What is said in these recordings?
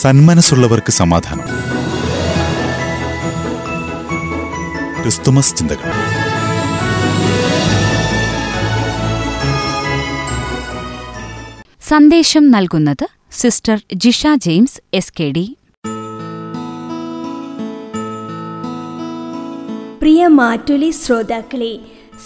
സന്മനസ്സുള്ളവർക്ക് സമാധാനം. ക്രിസ്തുമസ് ചിന്തകൾ. സന്ദേശം നൽകുന്നത് sister Jisha James S K D പ്രിയ മാറ്റുലി ശ്രോതാക്കളെ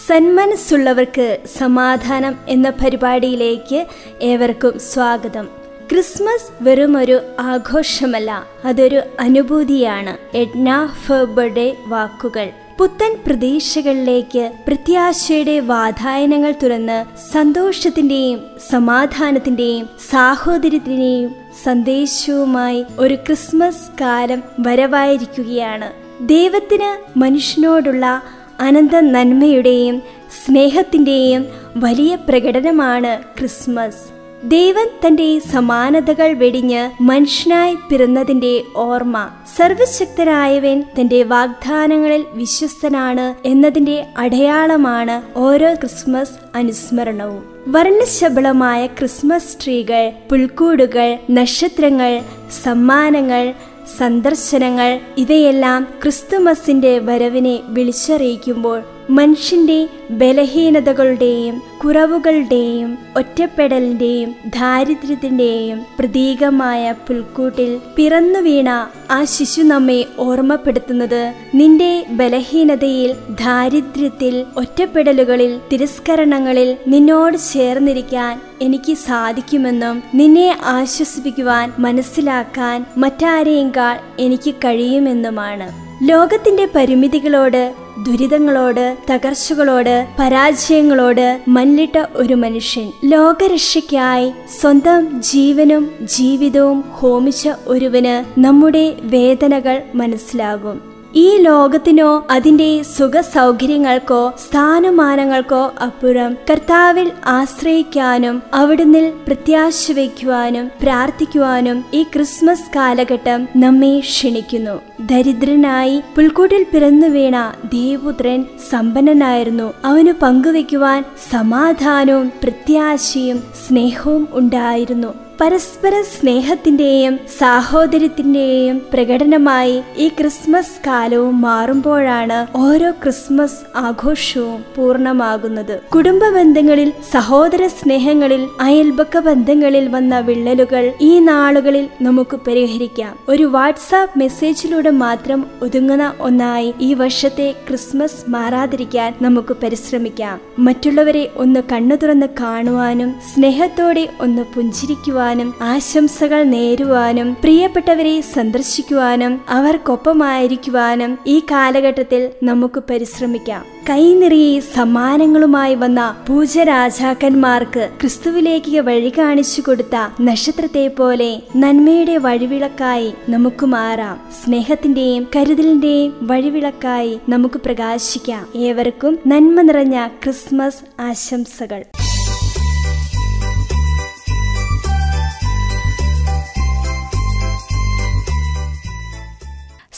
സന്മനസ്സുള്ളവർക്ക് സമാധാനം എന്ന പരിപാടിയിലേക്ക് ഏവർക്കും സ്വാഗതം. ക്രിസ്മസ് വെറുമൊരു ആഘോഷമല്ല അതൊരു അനുഭൂതിയാണ്. എഡ്ന ഫെർബയുടെ വാക്കുകൾ. പുത്തൻ പ്രതീക്ഷകളിലേക്ക് പ്രത്യാശയുടെ വാതായനങ്ങൾ തുറന്ന് സന്തോഷത്തിന്റെയും സമാധാനത്തിന്റെയും സാഹോദര്യത്തിന്റെയും സന്ദേശവുമായി ഒരു ക്രിസ്മസ് കാലം വരവായിരിക്കുകയാണ്. ദൈവത്തിന് മനുഷ്യനോടുള്ള അനന്ത നന്മയുടെയും സ്നേഹത്തിന്റെയും വലിയ പ്രകടനമാണ് ക്രിസ്മസ്. ദൈവം തന്റെ സമാനതകൾ വെടിഞ്ഞ് മനുഷ്യനായി പിറന്നതിന്റെ ഓർമ്മ. സർവശക്തനായവൻ തന്റെ വാഗ്ദാനങ്ങളിൽ വിശ്വസ്തനാണ് എന്നതിന്റെ അടയാളമാണ് ഓരോ ക്രിസ്മസ് അനുസ്മരണവും. വർണശബളമായ ക്രിസ്മസ് ട്രീകൾ പുൽക്കൂടുകൾ നക്ഷത്രങ്ങൾ സമ്മാനങ്ങൾ സന്ദർശനങ്ങൾ ഇവയെല്ലാം ക്രിസ്തുമസിന്റെ വരവിനെ വിളിച്ചറിയിക്കുമ്പോൾ മനുഷ്യന്റെ ബലഹീനതകളുടെയും കുറവുകളുടെയും ഒറ്റപ്പെടലിന്റെയും ദാരിദ്ര്യത്തിന്റെയും പ്രതീകമായ പുൽക്കൂട്ടിൽ പിറന്നു വീണ ആ ശിശു നമ്മെ ഓർമ്മപ്പെടുത്തുന്നത് നിന്റെ ബലഹീനതയിൽ ദാരിദ്ര്യത്തിൽ ഒറ്റപ്പെടലുകളിൽ തിരസ്കരണങ്ങളിൽ നിന്നോട് ചേർന്നിരിക്കാൻ എനിക്ക് സാധിക്കുമെന്നും നിന്നെ ആശ്വസിപ്പിക്കുവാൻ മനസ്സിലാക്കാൻ മറ്റാരെയേക്കാൾ എനിക്ക് കഴിയുമെന്നുമാണ്. ലോകത്തിന്റെ പരിമിതികളോട് ദുരിതങ്ങളോട് തകർച്ചകളോട് പരാജയങ്ങളോട് മല്ലിട്ട ഒരു മനുഷ്യൻ. ലോകരക്ഷയ്ക്കായി സ്വന്തം ജീവനും ജീവിതവും ഹോമിച്ച ഒരുവന് നമ്മുടെ വേദനകൾ മനസ്സിലാകും. ഈ ലോകത്തിനോ അതിന്റെ സുഖ സൗകര്യങ്ങൾക്കോ സ്ഥാനമാനങ്ങൾക്കോ അപ്പുറം കർത്താവിൽ ആശ്രയിക്കാനും അവിടുന്ന് പ്രത്യാശ വയ്ക്കുവാനും പ്രാർത്ഥിക്കുവാനും ഈ ക്രിസ്മസ് കാലഘട്ടം നമ്മെ ക്ഷണിക്കുന്നു. ദരിദ്രനായി പുൽക്കൂട്ടിൽ പിറന്നു വീണ ദേവപുത്രൻ സമ്പന്നനായിരുന്നു. അവന് പങ്കുവെക്കുവാൻ സമാധാനവും പ്രത്യാശയും സ്നേഹവും ഉണ്ടായിരുന്നു. പരസ്പര സ്നേഹത്തിന്റെയും സാഹോദര്യത്തിന്റെയും പ്രകടനമായി ഈ ക്രിസ്മസ് കാലവും മാറുമ്പോഴാണ് ഓരോ ക്രിസ്മസ് ആഘോഷവും പൂർണമാകുന്നത്. കുടുംബ ബന്ധങ്ങളിൽ സഹോദര സ്നേഹങ്ങളിൽ അയൽപക്ക ബന്ധങ്ങളിൽ വന്ന വിള്ളലുകൾ ഈ നാളുകളിൽ നമുക്ക് പരിഹരിക്കാം. ഒരു വാട്സാപ്പ് മെസ്സേജിലൂടെ മാത്രം ഒതുങ്ങുന്ന ഒന്നായി ഈ വർഷത്തെ ക്രിസ്മസ് മാറാതിരിക്കാൻ നമുക്ക് പരിശ്രമിക്കാം. മറ്റുള്ളവരെ ഒന്ന് കണ്ണു തുറന്ന് കാണുവാനും സ്നേഹത്തോടെ ഒന്ന് പുഞ്ചിരിക്കുവാനും ആശംസകൾ നേരുവാനും പ്രിയപ്പെട്ടവരെ സന്ദർശിക്കുവാനും അവർക്കൊപ്പമായിരിക്കുവാനും ഈ കാലഘട്ടത്തിൽ നമുക്ക് പരിശ്രമിക്കാം. കൈനിറിയെ സമ്മാനങ്ങളുമായി വന്ന പൂജരാജാക്കന്മാർക്ക് ക്രിസ്തുവിലേക്ക് വഴി കാണിച്ചു കൊടുത്ത നക്ഷത്രത്തെ പോലെ നന്മയുടെ വഴിവിളക്കായി നമുക്ക് മാറാം. സ്നേഹത്തിന്റെയും കരുതലിന്റെയും വഴിവിളക്കായി നമുക്ക് പ്രകാശിക്കാം. ഏവർക്കും നന്മ നിറഞ്ഞ ക്രിസ്മസ് ആശംസകൾ.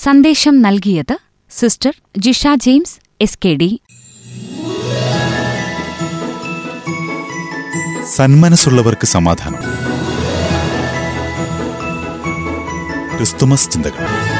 സന്ദേശം നൽകിയത് sister Jisha James S K D സന്മനസ്സുള്ളവർക്ക് സമാധാനം. ക്രിസ്തുമസ് ചിന്തകൾ.